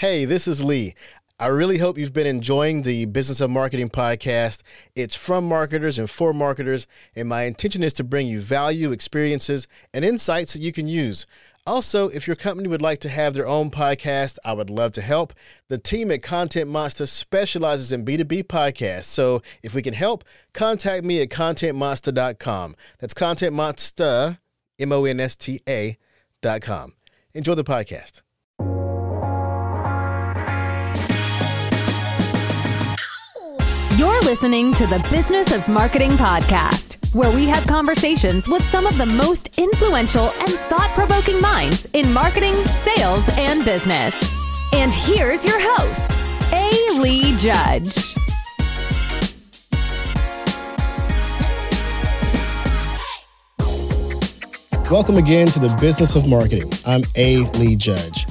Hey, this is Lee. I really hope you've been enjoying the Business of Marketing podcast. It's from marketers and for marketers, and my intention is to bring you value, experiences, and insights that you can use. Also, if your company would like to have their own podcast, I would love to help. The team at Content Monsta specializes in B2B podcasts. So if we can help, contact me at contentmonsta.com. That's Content Monsta, M O N S T A.com. Enjoy the podcast. Listening to the Business of Marketing podcast, where we have conversations with some of the most influential and thought provoking minds in marketing, sales, and business. And here's your host, A. Lee Judge. Welcome again to the Business of Marketing. I'm A. Lee Judge.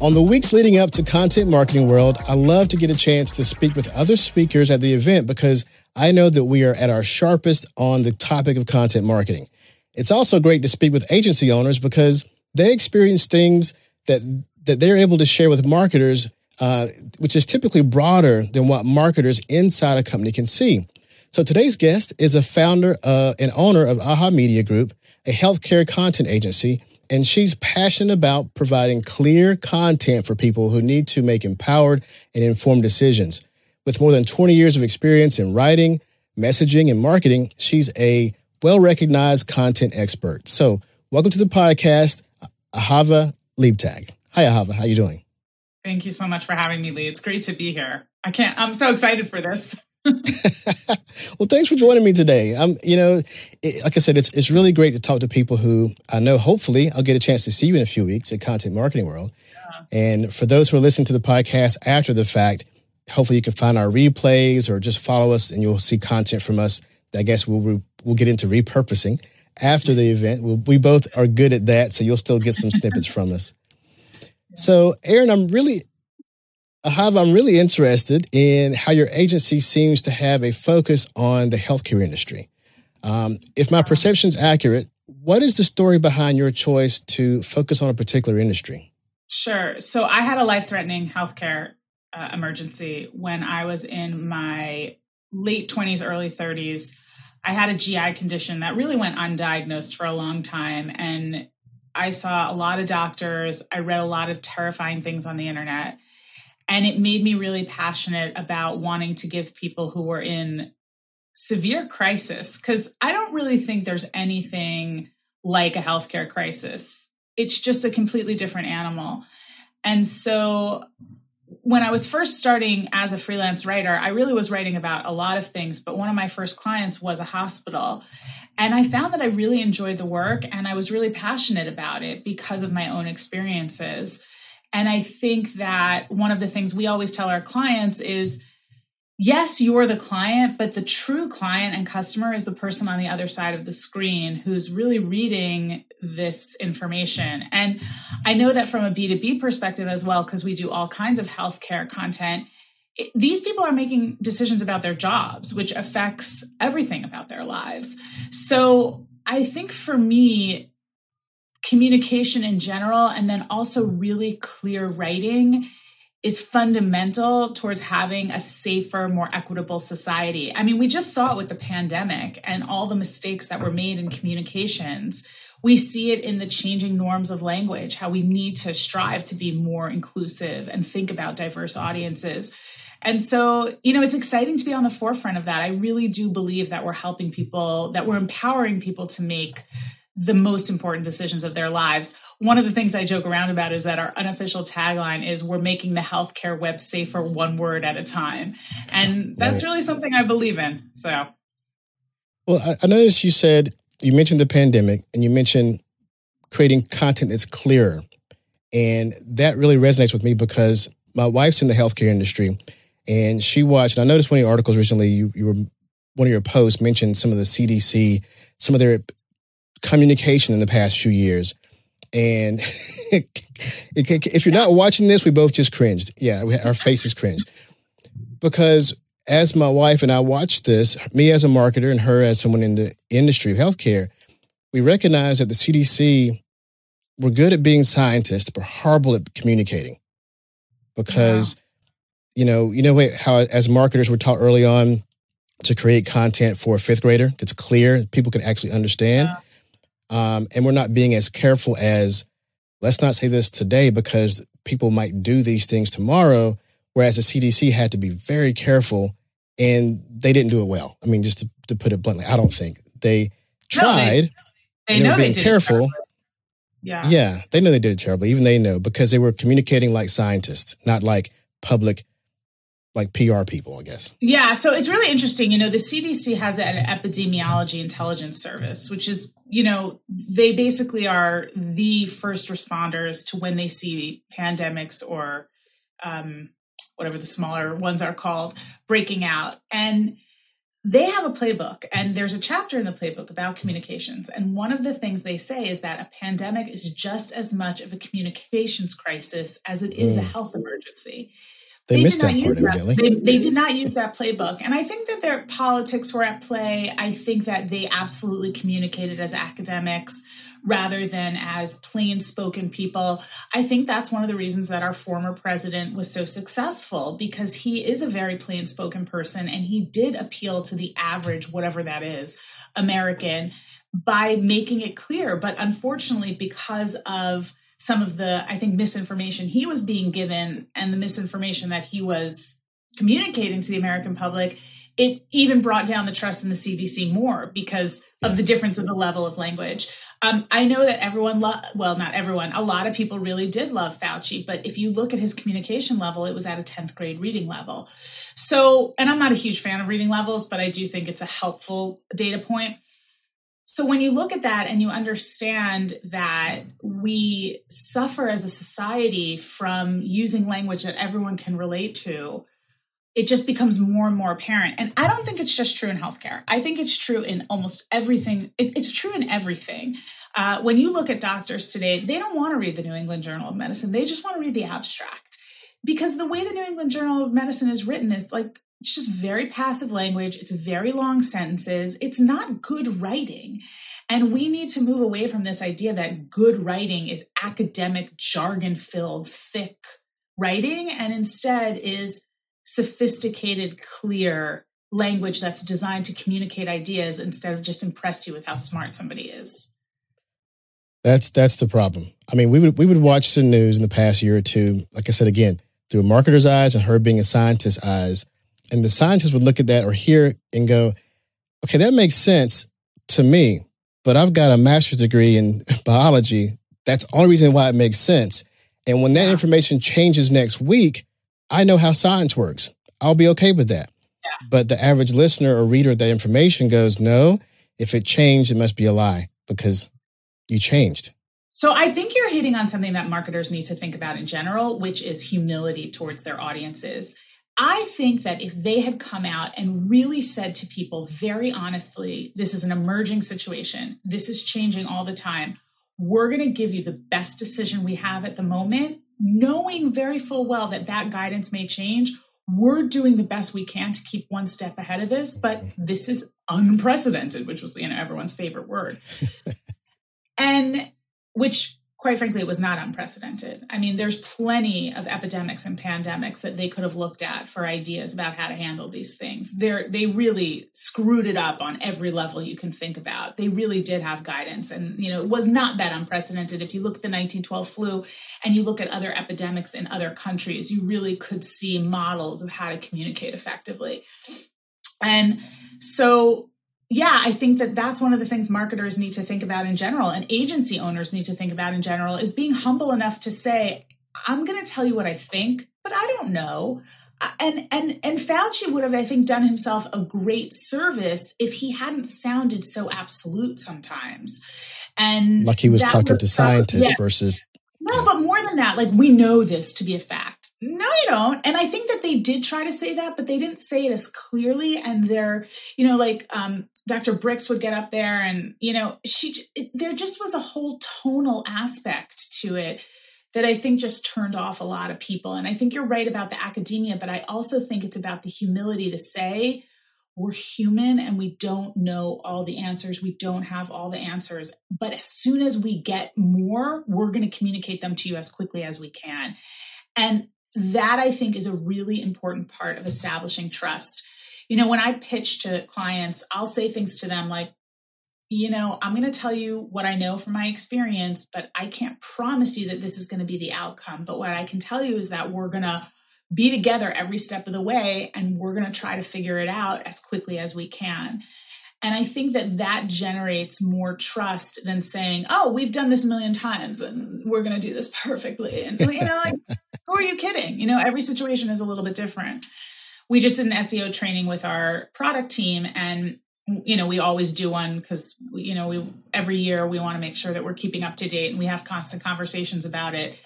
On the weeks leading up to Content Marketing World, I love to get a chance to speak with other speakers at the event because I know that we are at our sharpest on the topic of content marketing. It's also great to speak with agency owners because they experience things that that they're able to share with marketers, uh, which is typically broader than what marketers inside a company can see. So today's guest is a founder uh, and owner of Aha Media Group, a healthcare content agency and she's passionate about providing clear content for people who need to make empowered and informed decisions. With more than 20 years of experience in writing, messaging, and marketing, she's a well recognized content expert. So, welcome to the podcast, Ahava Leibtag. Hi, Ahava. How are you doing? Thank you so much for having me, Lee. It's great to be here. I can't. I'm so excited for this. well, thanks for joining me today. I'm, you know, it, like I said, it's it's really great to talk to people who I know. Hopefully, I'll get a chance to see you in a few weeks at Content Marketing World. Yeah. And for those who are listening to the podcast after the fact, hopefully you can find our replays or just follow us, and you'll see content from us. That I guess we'll we'll get into repurposing after the event. We'll, we both are good at that, so you'll still get some snippets from us. So, Aaron, I'm really Ahava, I'm really interested in how your agency seems to have a focus on the healthcare industry. Um, if my perception is accurate, what is the story behind your choice to focus on a particular industry? Sure. So I had a life threatening healthcare uh, emergency when I was in my late 20s, early 30s. I had a GI condition that really went undiagnosed for a long time. And I saw a lot of doctors. I read a lot of terrifying things on the internet. And it made me really passionate about wanting to give people who were in severe crisis, because I don't really think there's anything like a healthcare crisis. It's just a completely different animal. And so when I was first starting as a freelance writer, I really was writing about a lot of things, but one of my first clients was a hospital. And I found that I really enjoyed the work and I was really passionate about it because of my own experiences. And I think that one of the things we always tell our clients is yes, you're the client, but the true client and customer is the person on the other side of the screen who's really reading this information. And I know that from a B2B perspective as well, because we do all kinds of healthcare content. These people are making decisions about their jobs, which affects everything about their lives. So I think for me, communication in general and then also really clear writing is fundamental towards having a safer, more equitable society. I mean, we just saw it with the pandemic and all the mistakes that were made in communications. We see it in the changing norms of language, how we need to strive to be more inclusive and think about diverse audiences. And so, you know, it's exciting to be on the forefront of that. I really do believe that we're helping people, that we're empowering people to make the most important decisions of their lives. One of the things I joke around about is that our unofficial tagline is we're making the healthcare web safer one word at a time. And that's right. really something I believe in. So, well, I, noticed you said you mentioned the pandemic and you mentioned creating content that's clearer. And that really resonates with me because my wife's in the healthcare industry and she watched, and I noticed one of your articles recently, you, you were, one of your posts mentioned some of the CDC, some of their communication in the past few years. And if you're not watching this, we both just cringed. Yeah, our faces cringed. Because as my wife and I watched this, me as a marketer and her as someone in the industry of healthcare, we recognize that the CDC were good at being scientists, but horrible at communicating. because you know, you know how as marketers we're taught early on to create content for a fifth grader that's clear, people can actually understand. Yeah. Um, and we're not being as careful as let's not say this today because people might do these things tomorrow. Whereas the CDC had to be very careful and they didn't do it well. I mean, just to, to put it bluntly, I don't think they tried. No, they, they, know being they careful. Yeah. Yeah. They know they did it terribly. Even they know because they were communicating like scientists, not like public like PR people, I guess. Yeah, so it's really interesting. You know, the CDC has an epidemiology intelligence service, which is, you know, they basically are the first responders to when they see pandemics or um, whatever the smaller ones are called breaking out. And they have a playbook, and there's a chapter in the playbook about communications. And one of the things they say is that a pandemic is just as much of a communications crisis as it is mm. a health emergency. They, they missed that part, evidently. They, they, did not use that playbook. And I think that their politics were at play. I think that they absolutely communicated as academics rather than as plain spoken people. I think that's one of the reasons that our former president was so successful because he is a very plain spoken person and he did appeal to the average, whatever that is, American by making it clear. But unfortunately, because of some of the, I think, misinformation he was being given and the misinformation that he was communicating to the American public, it even brought down the trust in the CDC more because of the difference of the level of language. Um, I know that everyone, lo- well, not everyone, a lot of people really did love Fauci, but if you look at his communication level, it was at a 10th grade reading level. So, and I'm not a huge fan of reading levels, but I do think it's a helpful data point. So when you look at that and you understand that we suffer as a society from using language that everyone can relate to, it just becomes more and more apparent. And I don't think it's just true in healthcare. I think it's true in almost everything. It's true in everything. Uh, when you look at doctors today, they don't want to read the New England Journal of Medicine. They just want to read the abstract because the way the New England Journal of Medicine is written is like it's just very passive language. It's very long sentences. It's not good writing. And we need to move away from this idea that good writing is academic, jargon filled, thick writing, and instead is sophisticated, clear language that's designed to communicate ideas instead of just impress you with how smart somebody is. That's that's the problem. I mean, we would we would watch the news in the past year or two, like I said again, through a marketer's eyes and her being a scientist's eyes and the scientists would look at that or hear and go, okay, that makes sense to me, but I've got a master's degree in biology. That's the only reason why it makes sense. And when that information changes next week, I know how science works. I'll be okay with that. Yeah. But the average listener or reader of that information goes, no, if it changed, it must be a lie because you changed. So I think you're hitting on something that marketers need to think about in general, which is humility towards their audiences. I think that if they had come out and really said to people very honestly, this is an emerging situation, this is changing all the time, we're going to give you the best decision we have at the moment, knowing very full well that that guidance may change. We're doing the best we can to keep one step ahead of this, but mm-hmm. this is unprecedented, which was you know everyone's favorite word. and which quite frankly, it was not unprecedented. I mean, there's plenty of epidemics and pandemics that they could have looked at for ideas about how to handle these things. They're, they really screwed it up on every level you can think about. They really did have guidance. And, you know, it was not that unprecedented. If you look at the 1912 flu and you look at other epidemics in other countries, you really could see models of how to communicate effectively. And so yeah, I think that that's one of the things marketers need to think about in general and agency owners need to think about in general is being humble enough to say, I'm going to tell you what I think, but I don't know. And and and Fauci would have, I think, done himself a great service if he hadn't sounded so absolute sometimes. And like he was talking to scientists yeah. versus no, but more than that, like we know this to be a fact no, you don't. And I think that they did try to say that, but they didn't say it as clearly. And they're, you know, like um, Dr. Birx would get up there and, you know, she, it, there just was a whole tonal aspect to it that I think just turned off a lot of people. And I think you're right about the academia, but I also think it's about the humility to say, we're human and we don't know all the answers. We don't have all the answers. But as soon as we get more, we're going to communicate them to you as quickly as we can. And that I think is a really important part of establishing trust. You know, when I pitch to clients, I'll say things to them like, you know, I'm going to tell you what I know from my experience, but I can't promise you that this is going to be the outcome. But what I can tell you is that we're going to be together every step of the way and we're going to try to figure it out as quickly as we can. And I think that that generates more trust than saying, "Oh, we've done this a million times and we're going to do this perfectly." And you know, like, who are you kidding? You know, every situation is a little bit different. We just did an SEO training with our product team, and you know, we always do one because you know, we every year we want to make sure that we're keeping up to date, and we have constant conversations about it.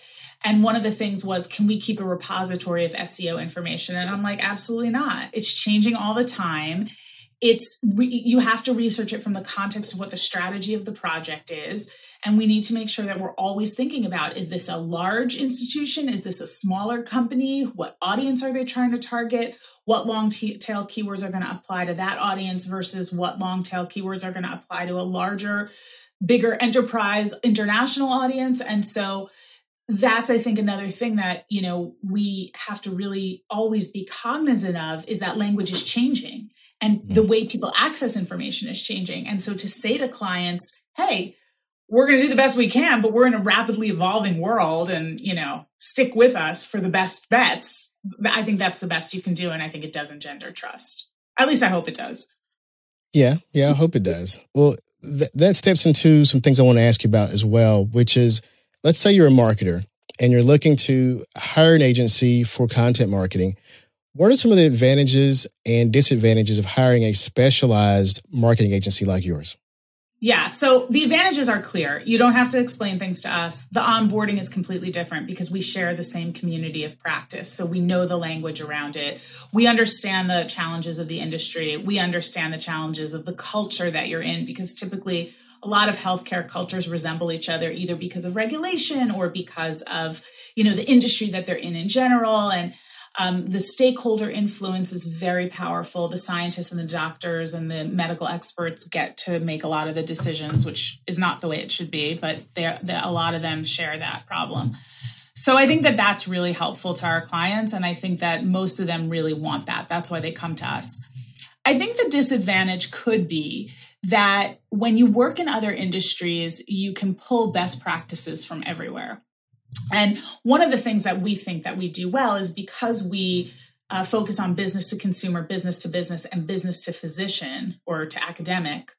And one of the things was, can we keep a repository of SEO information? And I'm like, absolutely not. It's changing all the time it's you have to research it from the context of what the strategy of the project is and we need to make sure that we're always thinking about is this a large institution is this a smaller company what audience are they trying to target what long tail keywords are going to apply to that audience versus what long tail keywords are going to apply to a larger bigger enterprise international audience and so that's i think another thing that you know we have to really always be cognizant of is that language is changing and the mm. way people access information is changing. And so to say to clients, hey, we're going to do the best we can, but we're in a rapidly evolving world and, you know, stick with us for the best bets. I think that's the best you can do. And I think it does engender trust. At least I hope it does. Yeah. Yeah. I hope it does. Well, th- that steps into some things I want to ask you about as well, which is let's say you're a marketer and you're looking to hire an agency for content marketing. What are some of the advantages and disadvantages of hiring a specialized marketing agency like yours? Yeah, so the advantages are clear. You don't have to explain things to us. The onboarding is completely different because we share the same community of practice. So we know the language around it. We understand the challenges of the industry. We understand the challenges of the culture that you're in because typically a lot of healthcare cultures resemble each other either because of regulation or because of, you know, the industry that they're in in general and um, the stakeholder influence is very powerful. The scientists and the doctors and the medical experts get to make a lot of the decisions, which is not the way it should be, but they, a lot of them share that problem. So I think that that's really helpful to our clients. And I think that most of them really want that. That's why they come to us. I think the disadvantage could be that when you work in other industries, you can pull best practices from everywhere. And one of the things that we think that we do well is because we uh, focus on business to consumer, business to business, and business to physician or to academic,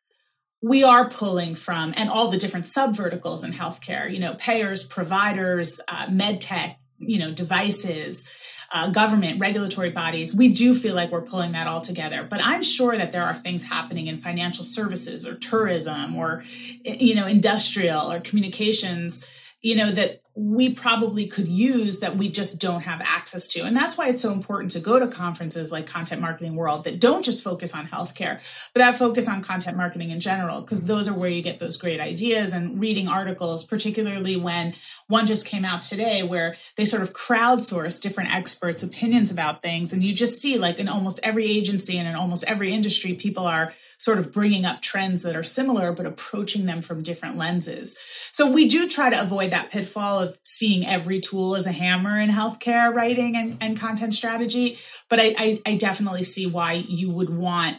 we are pulling from and all the different sub verticals in healthcare. You know, payers, providers, uh, med tech, you know, devices. Uh, government, regulatory bodies, we do feel like we're pulling that all together. But I'm sure that there are things happening in financial services or tourism or, you know, industrial or communications, you know, that we probably could use that we just don't have access to. And that's why it's so important to go to conferences like Content Marketing World that don't just focus on healthcare, but that focus on content marketing in general, because those are where you get those great ideas and reading articles, particularly when one just came out today where they sort of crowdsource different experts' opinions about things. And you just see, like in almost every agency and in almost every industry, people are sort of bringing up trends that are similar, but approaching them from different lenses. So we do try to avoid that pitfall of seeing every tool as a hammer in healthcare writing and, and content strategy. But I, I, I definitely see why you would want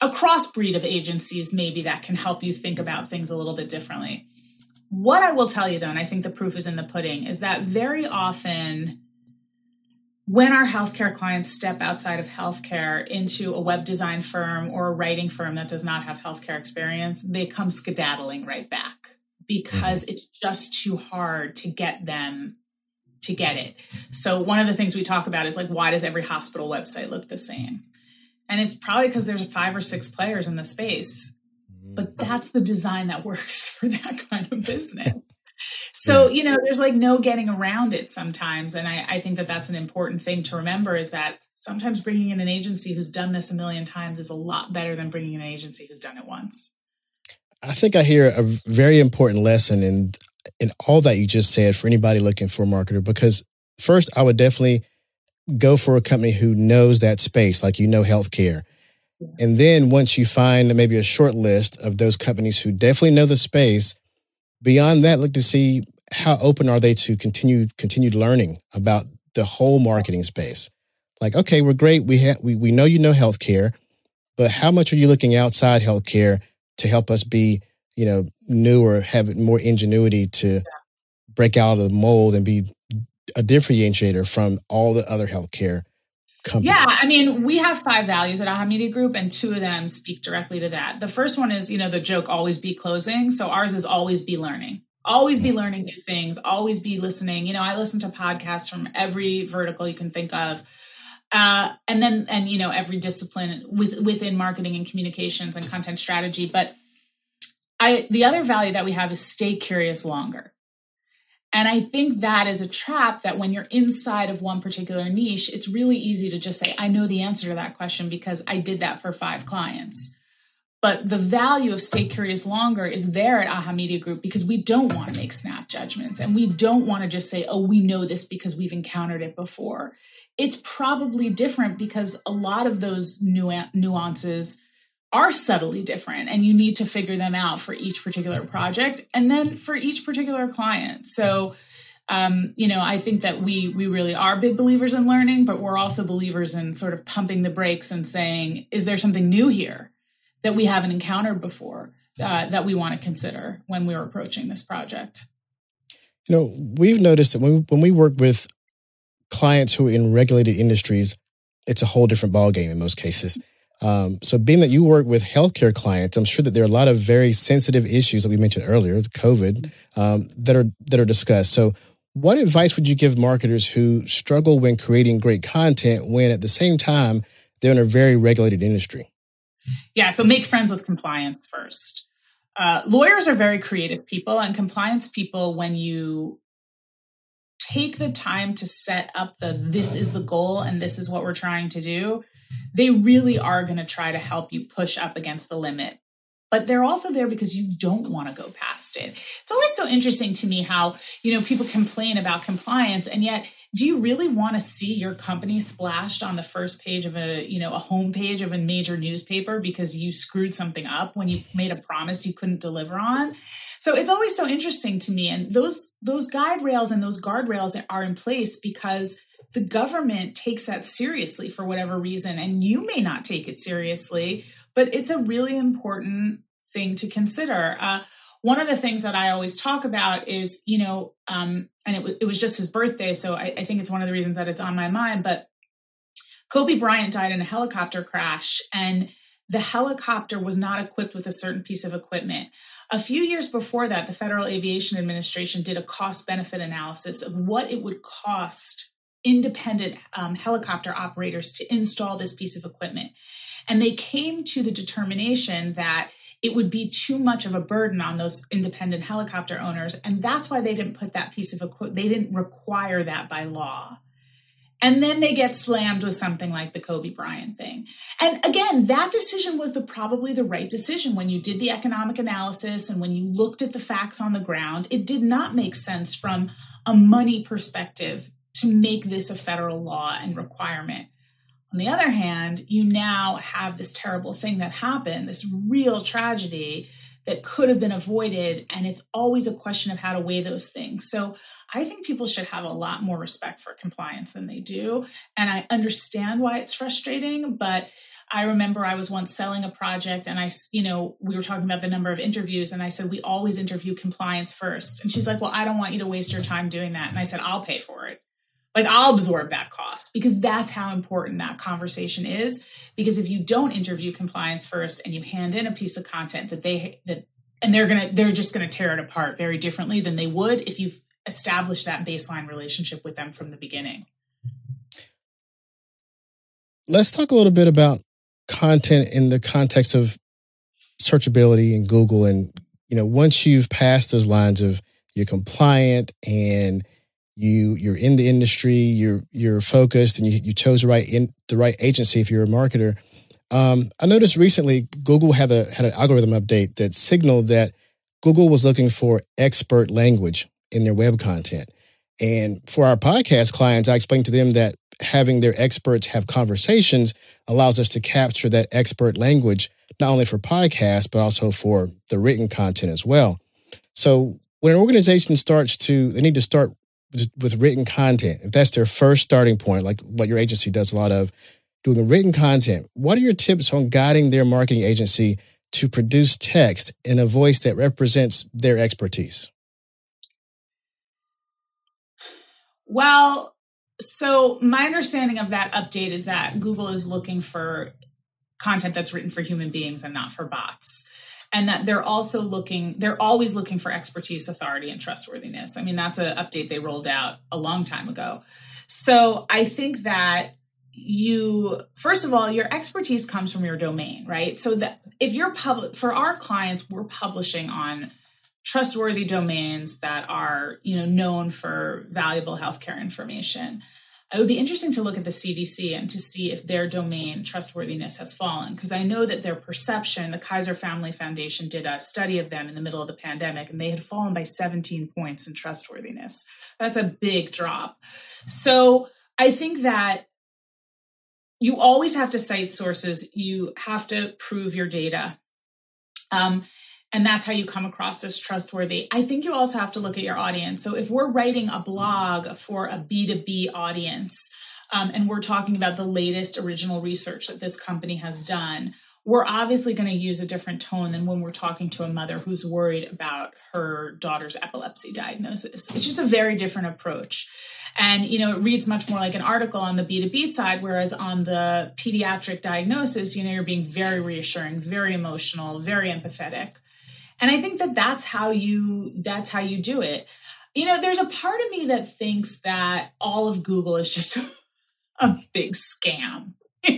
a crossbreed of agencies, maybe that can help you think about things a little bit differently. What I will tell you though, and I think the proof is in the pudding, is that very often when our healthcare clients step outside of healthcare into a web design firm or a writing firm that does not have healthcare experience, they come skedaddling right back because mm-hmm. it's just too hard to get them to get it. So one of the things we talk about is like why does every hospital website look the same? And it's probably because there's five or six players in the space. But mm-hmm. that's the design that works for that kind of business. So, you know, there's like no getting around it sometimes. And I, I, think that that's an important thing to remember is that sometimes bringing in an agency who's done this a million times is a lot better than bringing in an agency who's done it once. I think I hear a very important lesson in in all that you just said for anybody looking for a marketer because first I would definitely go for a company who knows that space like you know healthcare. And then once you find maybe a short list of those companies who definitely know the space, beyond that look to see how open are they to continue continued learning about the whole marketing space. Like, okay, we're great. We have we, we know you know healthcare, but how much are you looking outside healthcare to help us be, you know, new or have more ingenuity to break out of the mold and be a differentiator from all the other healthcare companies? Yeah, I mean, we have five values at Aha Media Group, and two of them speak directly to that. The first one is, you know, the joke always be closing. So ours is always be learning. Always be mm. learning new things, always be listening. You know, I listen to podcasts from every vertical you can think of. Uh, and then and you know every discipline with, within marketing and communications and content strategy but i the other value that we have is stay curious longer and I think that is a trap that when you're inside of one particular niche, it's really easy to just say, I know the answer to that question because I did that for five clients. But the value of stay curious longer is there at Aha Media Group because we don't want to make snap judgments and we don't want to just say, oh, we know this because we've encountered it before. It's probably different because a lot of those nuances are subtly different and you need to figure them out for each particular project and then for each particular client. So um, you know i think that we we really are big believers in learning but we're also believers in sort of pumping the brakes and saying is there something new here that we haven't encountered before uh, that we want to consider when we're approaching this project? You know we've noticed that when, when we work with clients who are in regulated industries it's a whole different ballgame in most cases um, so, being that you work with healthcare clients, I'm sure that there are a lot of very sensitive issues that we mentioned earlier, COVID, um, that are that are discussed. So, what advice would you give marketers who struggle when creating great content when at the same time they're in a very regulated industry? Yeah, so make friends with compliance first. Uh, lawyers are very creative people, and compliance people, when you take the time to set up the this is the goal and this is what we're trying to do, they really are going to try to help you push up against the limit. But they're also there because you don't want to go past it. It's always so interesting to me how, you know, people complain about compliance and yet do you really want to see your company splashed on the first page of a, you know, a homepage of a major newspaper because you screwed something up when you made a promise you couldn't deliver on? So it's always so interesting to me and those those guide rails and those guardrails are in place because the government takes that seriously for whatever reason, and you may not take it seriously, but it's a really important thing to consider. Uh, one of the things that I always talk about is, you know, um, and it, w- it was just his birthday, so I, I think it's one of the reasons that it's on my mind. But Kobe Bryant died in a helicopter crash, and the helicopter was not equipped with a certain piece of equipment. A few years before that, the Federal Aviation Administration did a cost benefit analysis of what it would cost independent um, helicopter operators to install this piece of equipment. And they came to the determination that it would be too much of a burden on those independent helicopter owners. And that's why they didn't put that piece of equipment, they didn't require that by law. And then they get slammed with something like the Kobe Bryant thing. And again, that decision was the probably the right decision when you did the economic analysis and when you looked at the facts on the ground. It did not make sense from a money perspective to make this a federal law and requirement. On the other hand, you now have this terrible thing that happened, this real tragedy that could have been avoided. And it's always a question of how to weigh those things. So I think people should have a lot more respect for compliance than they do. And I understand why it's frustrating, but I remember I was once selling a project and I, you know, we were talking about the number of interviews and I said, we always interview compliance first. And she's like, well, I don't want you to waste your time doing that. And I said, I'll pay for it. Like I'll absorb that cost because that's how important that conversation is. Because if you don't interview compliance first and you hand in a piece of content that they that and they're gonna they're just gonna tear it apart very differently than they would if you've established that baseline relationship with them from the beginning. Let's talk a little bit about content in the context of searchability and Google and you know once you've passed those lines of you're compliant and you you're in the industry, you're you're focused, and you, you chose the right in the right agency if you're a marketer. Um, I noticed recently Google had a had an algorithm update that signaled that Google was looking for expert language in their web content. And for our podcast clients, I explained to them that having their experts have conversations allows us to capture that expert language, not only for podcasts, but also for the written content as well. So when an organization starts to, they need to start with written content, if that's their first starting point, like what your agency does a lot of, doing written content, what are your tips on guiding their marketing agency to produce text in a voice that represents their expertise? Well, so my understanding of that update is that Google is looking for content that's written for human beings and not for bots and that they're also looking they're always looking for expertise authority and trustworthiness. I mean that's an update they rolled out a long time ago. So i think that you first of all your expertise comes from your domain right? So that if you're public for our clients we're publishing on trustworthy domains that are you know known for valuable healthcare information it would be interesting to look at the CDC and to see if their domain trustworthiness has fallen. Because I know that their perception, the Kaiser Family Foundation did a study of them in the middle of the pandemic, and they had fallen by 17 points in trustworthiness. That's a big drop. So I think that you always have to cite sources, you have to prove your data. Um, and that's how you come across as trustworthy. I think you also have to look at your audience. So if we're writing a blog for a B2B audience, um, and we're talking about the latest original research that this company has done, we're obviously going to use a different tone than when we're talking to a mother who's worried about her daughter's epilepsy diagnosis. It's just a very different approach. And, you know, it reads much more like an article on the B2B side, whereas on the pediatric diagnosis, you know, you're being very reassuring, very emotional, very empathetic and i think that that's how you that's how you do it you know there's a part of me that thinks that all of google is just a big scam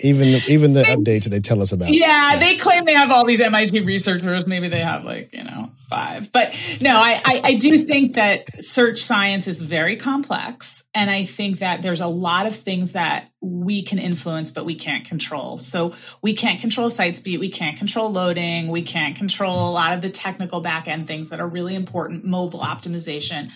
even even the updates that they tell us about. Yeah, yeah, they claim they have all these MIT researchers. Maybe they have like you know five, but no, I, I I do think that search science is very complex, and I think that there's a lot of things that we can influence, but we can't control. So we can't control site speed, we can't control loading, we can't control a lot of the technical back end things that are really important, mobile optimization.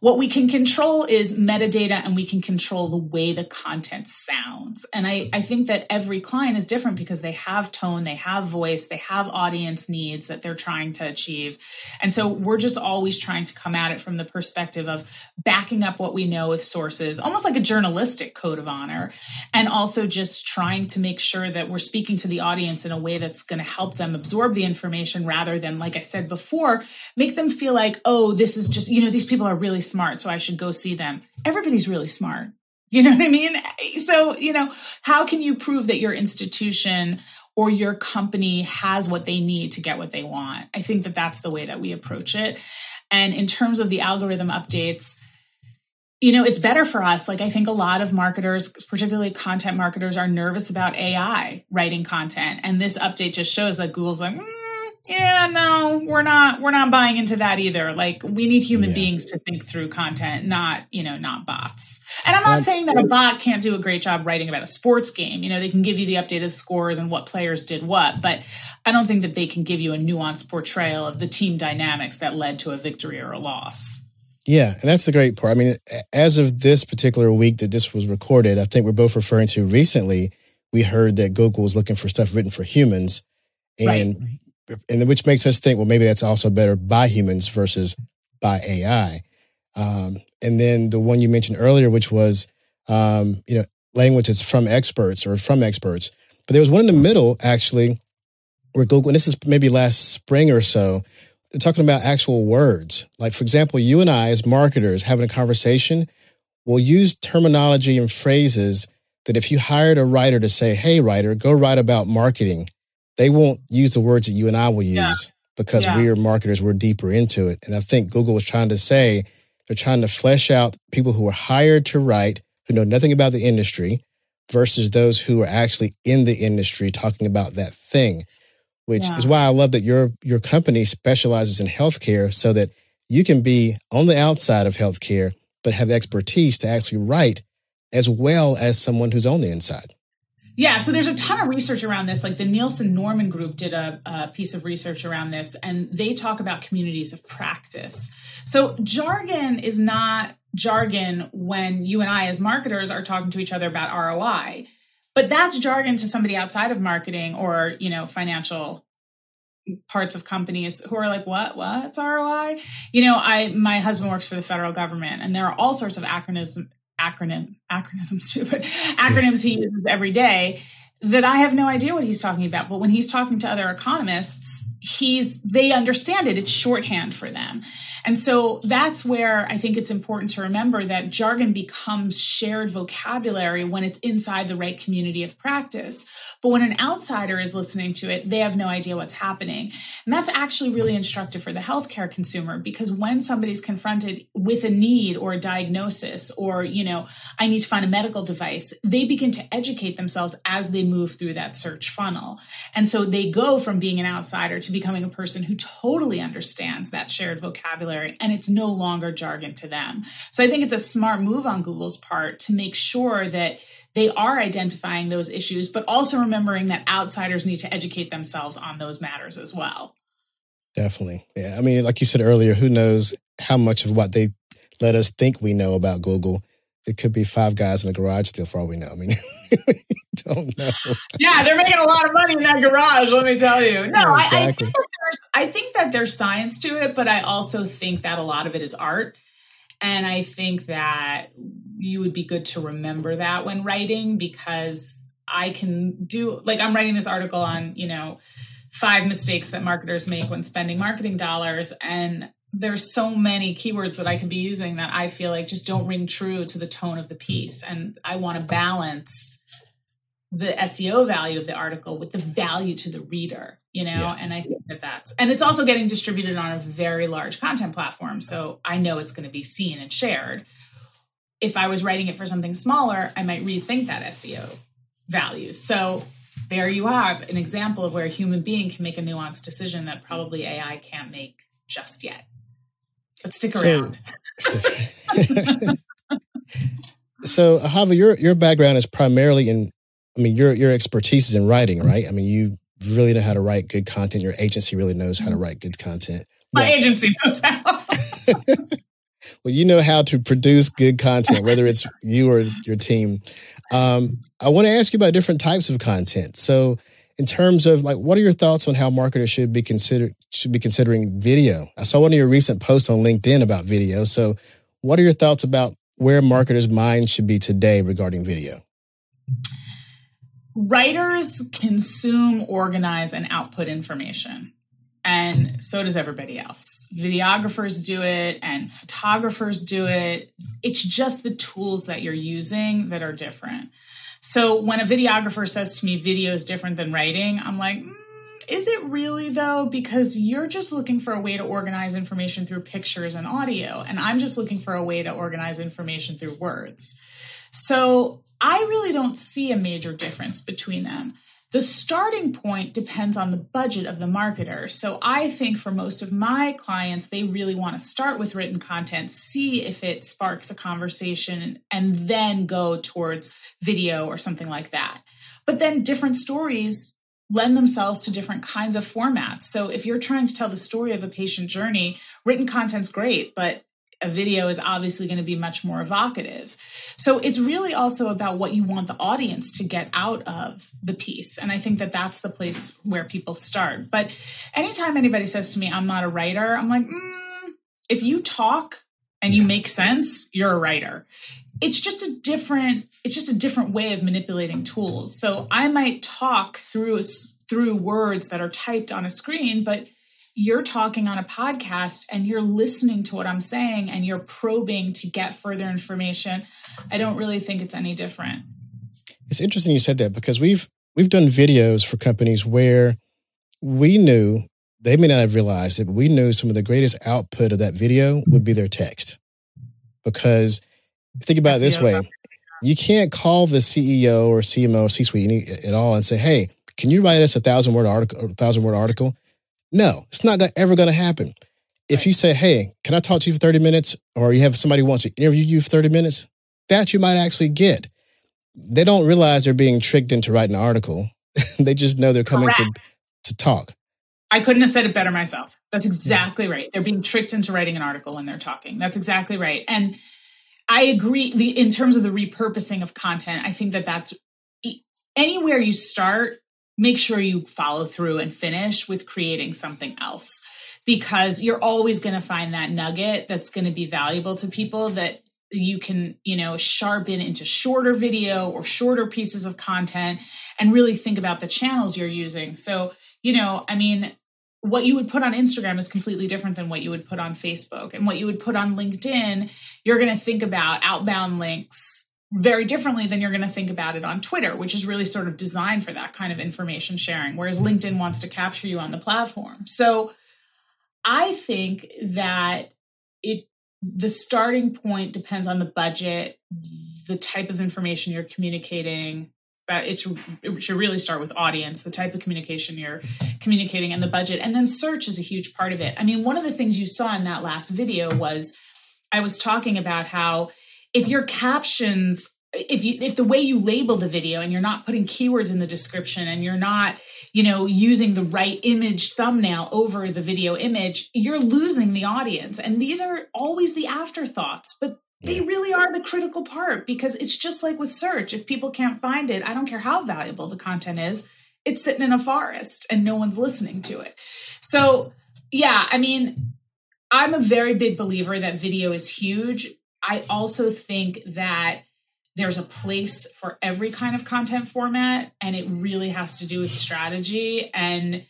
What we can control is metadata and we can control the way the content sounds. And I, I think that every client is different because they have tone, they have voice, they have audience needs that they're trying to achieve. And so we're just always trying to come at it from the perspective of backing up what we know with sources, almost like a journalistic code of honor, and also just trying to make sure that we're speaking to the audience in a way that's going to help them absorb the information rather than, like I said before, make them feel like, oh, this is just, you know, these people are really smart, so I should go see them. Everybody's really smart. You know what I mean? So, you know, how can you prove that your institution or your company has what they need to get what they want? I think that that's the way that we approach it. And in terms of the algorithm updates, you know, it's better for us. Like, I think a lot of marketers, particularly content marketers, are nervous about AI writing content. And this update just shows that Google's like, mm, yeah no we're not we're not buying into that either. Like we need human yeah. beings to think through content not you know not bots. And i'm not saying that a bot can't do a great job writing about a sports game. You know they can give you the updated scores and what players did what but i don't think that they can give you a nuanced portrayal of the team dynamics that led to a victory or a loss. Yeah and that's the great part. I mean as of this particular week that this was recorded i think we're both referring to recently we heard that google was looking for stuff written for humans. And right and which makes us think, well, maybe that's also better by humans versus by AI. Um, and then the one you mentioned earlier, which was, um, you know, language that's from experts or from experts. But there was one in the middle, actually, where Google, and this is maybe last spring or so, they're talking about actual words. Like, for example, you and I, as marketers, having a conversation, will use terminology and phrases that if you hired a writer to say, hey, writer, go write about marketing, they won't use the words that you and I will use yeah. because yeah. we're marketers, we're deeper into it. And I think Google was trying to say they're trying to flesh out people who are hired to write, who know nothing about the industry, versus those who are actually in the industry talking about that thing. Which yeah. is why I love that your your company specializes in healthcare so that you can be on the outside of healthcare, but have expertise to actually write as well as someone who's on the inside. Yeah, so there's a ton of research around this. Like the Nielsen Norman Group did a, a, piece of research around this, and they talk about communities of practice. So jargon is not jargon when you and I, as marketers, are talking to each other about ROI, but that's jargon to somebody outside of marketing or you know financial parts of companies who are like, what, what's ROI? You know, I, my husband works for the federal government and there are all sorts of acronyms, acronym, acronyms too, but acronyms he uses every day that I have no idea what he's talking about. But when he's talking to other economists, he's they understand it. It's shorthand for them. And so that's where i think it's important to remember that jargon becomes shared vocabulary when it's inside the right community of practice. But when an outsider is listening to it they have no idea what's happening. And that's actually really instructive for the healthcare consumer because when somebody's confronted with a need or a diagnosis or you know i need to find a medical device they begin to educate themselves as they move through that search funnel. And so they go from being an outsider to becoming a person who totally understands that shared vocabulary and it's no longer jargon to them. So I think it's a smart move on Google's part to make sure that they are identifying those issues, but also remembering that outsiders need to educate themselves on those matters as well. Definitely. Yeah. I mean, like you said earlier, who knows how much of what they let us think we know about Google it could be five guys in a garage still for all we know. I mean, don't know. Yeah, they're making a lot of money in that garage. Let me tell you. No, yeah, exactly. I, I, think I think that there's science to it, but I also think that a lot of it is art. And I think that you would be good to remember that when writing because I can do like I'm writing this article on, you know, five mistakes that marketers make when spending marketing dollars and there's so many keywords that I could be using that I feel like just don't ring true to the tone of the piece. And I want to balance the SEO value of the article with the value to the reader, you know? Yeah. And I think that that's, and it's also getting distributed on a very large content platform. So I know it's going to be seen and shared. If I was writing it for something smaller, I might rethink that SEO value. So there you have an example of where a human being can make a nuanced decision that probably AI can't make just yet. But stick around. So, so Ahava, your your background is primarily in I mean your your expertise is in writing, right? I mean you really know how to write good content. Your agency really knows how to write good content. My agency knows how. well, you know how to produce good content, whether it's you or your team. Um, I want to ask you about different types of content. So in terms of like what are your thoughts on how marketers should be considered should be considering video? I saw one of your recent posts on linkedin about video. So what are your thoughts about where marketers minds should be today regarding video? Writers consume organize and output information and so does everybody else. Videographers do it and photographers do it. It's just the tools that you're using that are different so when a videographer says to me, video is different than writing, I'm like, mm, is it really though? Because you're just looking for a way to organize information through pictures and audio, and I'm just looking for a way to organize information through words. So I really don't see a major difference between them. The starting point depends on the budget of the marketer. So I think for most of my clients, they really want to start with written content, see if it sparks a conversation, and then go towards video or something like that. But then different stories lend themselves to different kinds of formats. So if you're trying to tell the story of a patient journey, written content's great, but a video is obviously going to be much more evocative. So it's really also about what you want the audience to get out of the piece. And I think that that's the place where people start. But anytime anybody says to me, I'm not a writer, I'm like, mm, if you talk and you make sense, you're a writer. It's just a different it's just a different way of manipulating tools. So I might talk through through words that are typed on a screen, but you're talking on a podcast and you're listening to what I'm saying and you're probing to get further information. I don't really think it's any different. It's interesting you said that because we've we've done videos for companies where we knew they may not have realized it, but we knew some of the greatest output of that video would be their text. Because think about it this way, you can't call the CEO or CMO or C-suite at all and say, "Hey, can you write us a thousand word article? A thousand word article?" No, it's not ever going to happen. If you say, hey, can I talk to you for 30 minutes? Or you have somebody who wants to interview you for 30 minutes, that you might actually get. They don't realize they're being tricked into writing an article. they just know they're coming to, to talk. I couldn't have said it better myself. That's exactly yeah. right. They're being tricked into writing an article when they're talking. That's exactly right. And I agree the in terms of the repurposing of content, I think that that's anywhere you start make sure you follow through and finish with creating something else. Because you're always going to find that nugget that's going to be valuable to people that you can you know sharpen into shorter video or shorter pieces of content and really think about the channels you're using. So you know i mean what you would put on instagram is completely different than what you would put on facebook. And what you would put on linkedin you're going to think about outbound links very differently than you're going to think about it on twitter which is really sort of designed for that kind of information sharing whereas linkedin wants to capture you on the platform so i think that it the starting point depends on the budget, the type of information you're communicating. That it's it should really start with audience, the type of communication you're communicating, and the budget, and then search is a huge part of it. I mean, one of the things you saw in that last video was I was talking about how if your captions if you if the way you label the video and you're not putting keywords in the description and you're not you know using the right image thumbnail over the video image you're losing the audience. And these are always the afterthoughts but they really are the critical part because it's just like with search. If people can't find it i don't care how valuable the content is it's sitting in a forest and no one's listening to it. So yeah i mean i'm a very big believer that video is huge i also think that there's a place for every kind of content format and it really has to do with strategy and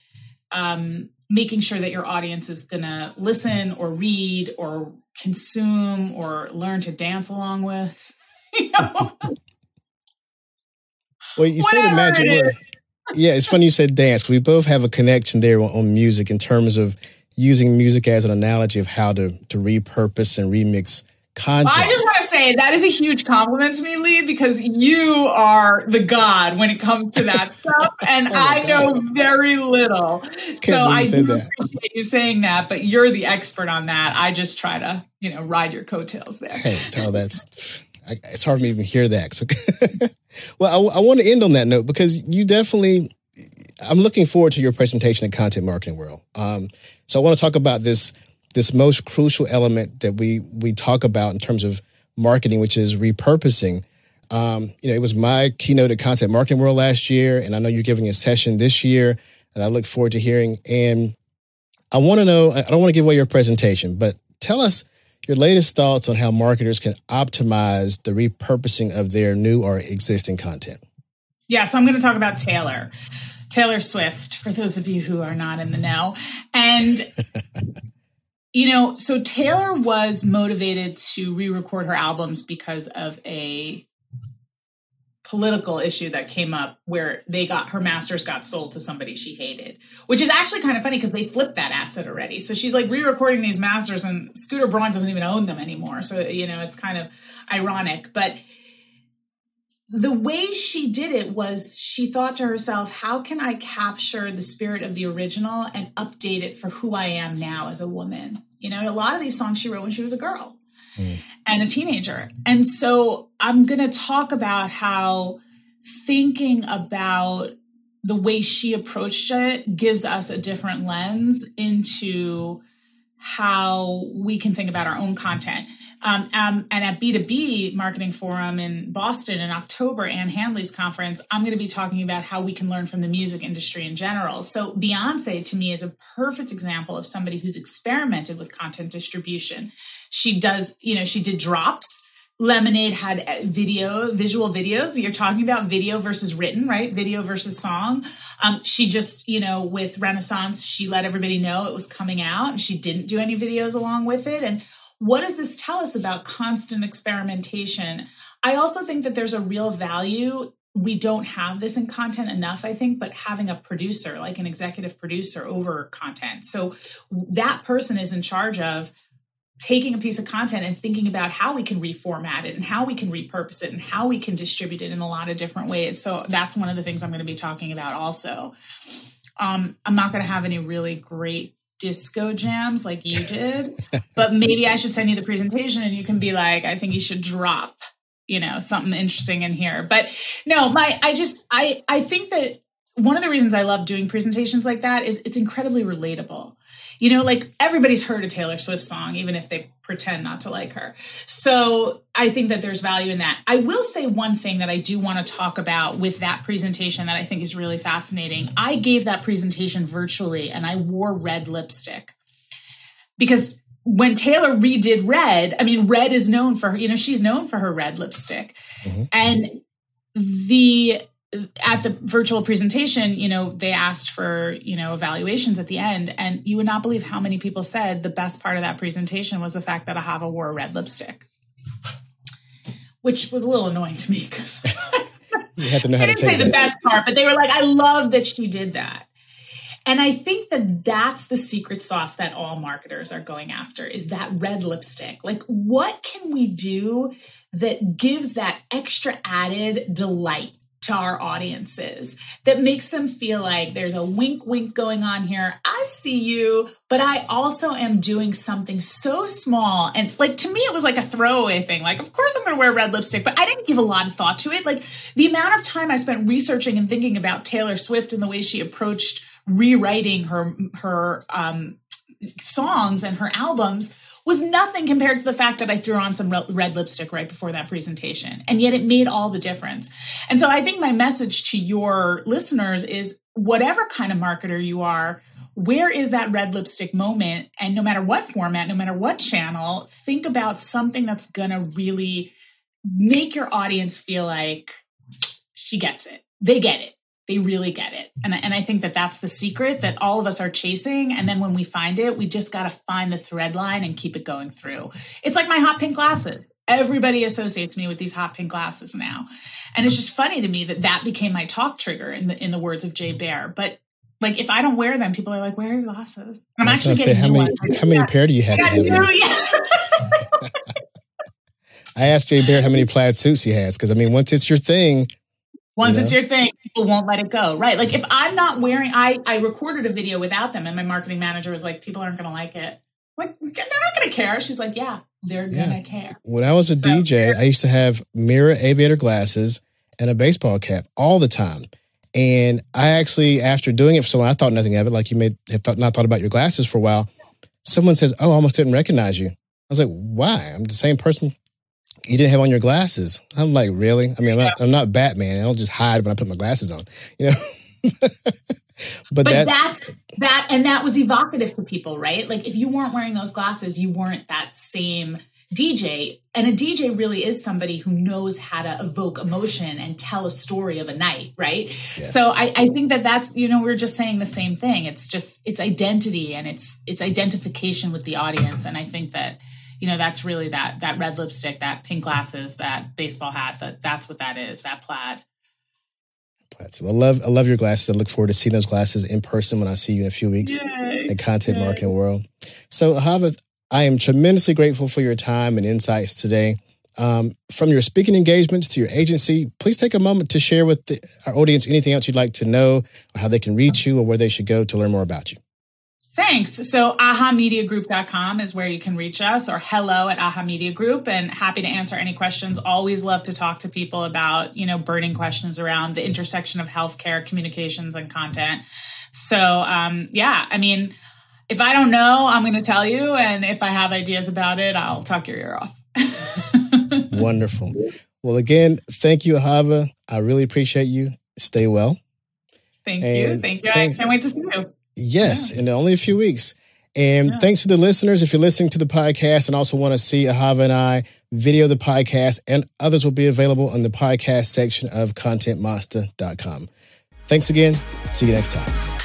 um, making sure that your audience is going to listen or read or consume or learn to dance along with you know? well you say the magic word yeah it's funny you said dance we both have a connection there on music in terms of using music as an analogy of how to to repurpose and remix content. I just want to say that is a huge compliment to me, Lee, because you are the god when it comes to that stuff, and oh I God. know very little. Can't so I do that. appreciate you saying that, but you're the expert on that. I just try to, you know, ride your coattails there. Hey, tell that's. I, it's hard for me to even hear that. well, I, I want to end on that note because you definitely. I'm looking forward to your presentation at Content Marketing World. Um, so I want to talk about this this most crucial element that we we talk about in terms of marketing, which is repurposing. Um, you know, it was my keynote at Content Marketing World last year, and I know you're giving a session this year, and I look forward to hearing. And I want to know, I don't want to give away your presentation, but tell us your latest thoughts on how marketers can optimize the repurposing of their new or existing content. Yeah, so I'm going to talk about Taylor. Taylor Swift, for those of you who are not in the know. And You know, so Taylor was motivated to re record her albums because of a political issue that came up where they got her masters got sold to somebody she hated, which is actually kind of funny because they flipped that asset already. So she's like re recording these masters, and Scooter Braun doesn't even own them anymore. So, you know, it's kind of ironic. But the way she did it was she thought to herself, how can I capture the spirit of the original and update it for who I am now as a woman? You know, a lot of these songs she wrote when she was a girl mm. and a teenager. And so I'm going to talk about how thinking about the way she approached it gives us a different lens into how we can think about our own content. Um, um, and at B2B Marketing Forum in Boston in October, Ann Handley's conference, I'm going to be talking about how we can learn from the music industry in general. So, Beyonce to me is a perfect example of somebody who's experimented with content distribution. She does, you know, she did drops Lemonade had uh, video, visual videos. You're talking about video versus written, right? Video versus song. Um, she just, you know, with Renaissance, she let everybody know it was coming out and she didn't do any videos along with it. And what does this tell us about constant experimentation? I also think that there's a real value. We don't have this in content enough, I think, but having a producer, like an executive producer over content. So that person is in charge of taking a piece of content and thinking about how we can reformat it and how we can repurpose it and how we can distribute it in a lot of different ways. So that's one of the things I'm going to be talking about also. Um, I'm not going to have any really great disco jams like you did, but maybe I should send you the presentation and you can be like, I think you should drop, you know, something interesting in here. But no, my, I just, I, I think that one of the reasons I love doing presentations like that is it's incredibly relatable. You know, like everybody's heard a Taylor Swift song, even if they pretend not to like her. So I think that there's value in that. I will say one thing that I do want to talk about with that presentation that I think is really fascinating. I gave that presentation virtually and I wore red lipstick because when Taylor redid red, I mean, red is known for her, you know, she's known for her red lipstick. Mm-hmm. And the at the virtual presentation, you know, they asked for, you know, evaluations at the end. And you would not believe how many people said the best part of that presentation was the fact that Ahava wore a red lipstick, which was a little annoying to me because you have to know how to didn't say that. the best part, but they were like, I love that she did that. And I think that that's the secret sauce that all marketers are going after is that red lipstick. Like, what can we do that gives that extra added delight to our audiences that makes them feel like there's a wink wink going on here. I see you, but I also am doing something so small. And like to me, it was like a throwaway thing. Like, of course I'm to wear red lipstick, but I didn't give a lot of thought to it. Like the amount of time I spent researching and thinking about Taylor Swift and the way she approached rewriting her, her, um, songs and her albums was nothing compared to the fact that I threw on some red lipstick right before that presentation. And yet it made all the difference. And so I think my message to your listeners is whatever kind of marketer you are, where is that red lipstick moment? And no matter what format, no matter what channel, think about something that's going to really make your audience feel like she gets it. They get it they really get it. And, and I think that that's the secret that all of us are chasing. And then when we find it, we just got to find the thread line and keep it going through. It's like my hot pink glasses. Everybody associates me with these hot pink glasses now. And it's just funny to me that that became my talk trigger in the, in the words of Jay Baer. But like if I don't wear them, people are like, "Where are your glasses?" And I'm actually getting say, how many how many yeah. pair do you have? I, have yeah. I asked Jay Baer how many plaid suits he has because I mean, once it's your thing, once you know? it's your thing, people won't let it go. Right. Like if I'm not wearing I I recorded a video without them and my marketing manager was like, people aren't gonna like it. Like they're not gonna care. She's like, Yeah, they're yeah. gonna care. When I was a so, DJ, I used to have mirror aviator glasses and a baseball cap all the time. And I actually, after doing it for so long, I thought nothing of it. Like you may have thought, not thought about your glasses for a while. Someone says, "Oh, I almost didn't recognize you." I was like, "Why? I'm the same person you didn't have on your glasses. I'm like, really? I mean, I'm not, I'm not Batman. I don't just hide when I put my glasses on, you know? but, but that, that's that, and that was evocative to people, right? Like, if you weren't wearing those glasses, you weren't that same DJ. And a DJ really is somebody who knows how to evoke emotion and tell a story of a night, right? Yeah. So I, I think that that's, you know, we're just saying the same thing. It's just, it's identity and it's, it's identification with the audience. And I think that, you know that's really that that red lipstick that pink glasses that baseball hat that that's what that is that plaid plaid i love i love your glasses i look forward to seeing those glasses in person when i see you in a few weeks Yay. at content Yay. marketing world so Ahava, i am tremendously grateful for your time and insights today um, from your speaking engagements to your agency, please take a moment to share with the, our audience anything else you'd like to know, or how they can reach you, or where they should go to learn more about you. Thanks. So ahamediagroup.com is where you can reach us or hello at aha media group and happy to answer any questions. Always love to talk to people about, you know, burning questions around the intersection of healthcare, communications and content. So, um, yeah, I mean, if I don't know, I'm going to tell you. And if I have ideas about it, I'll talk your ear off. Wonderful. Well, again, thank you, Ahava. I really appreciate you. Stay well. Thank and you. Thank you. I can't wait to see you. Yes, yeah. in only a few weeks. And yeah. thanks to the listeners. If you're listening to the podcast and also want to see Ahava and I video the podcast, and others will be available on the podcast section of contentmonsta.com. Thanks again. See you next time.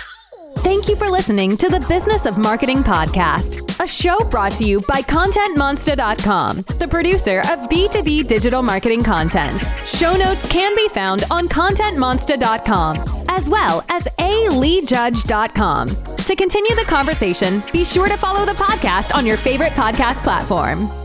Thank you for listening to the Business of Marketing podcast, a show brought to you by ContentMonsta.com, the producer of B2B digital marketing content. Show notes can be found on ContentMonsta.com as well as aleejudge.com. To continue the conversation, be sure to follow the podcast on your favorite podcast platform.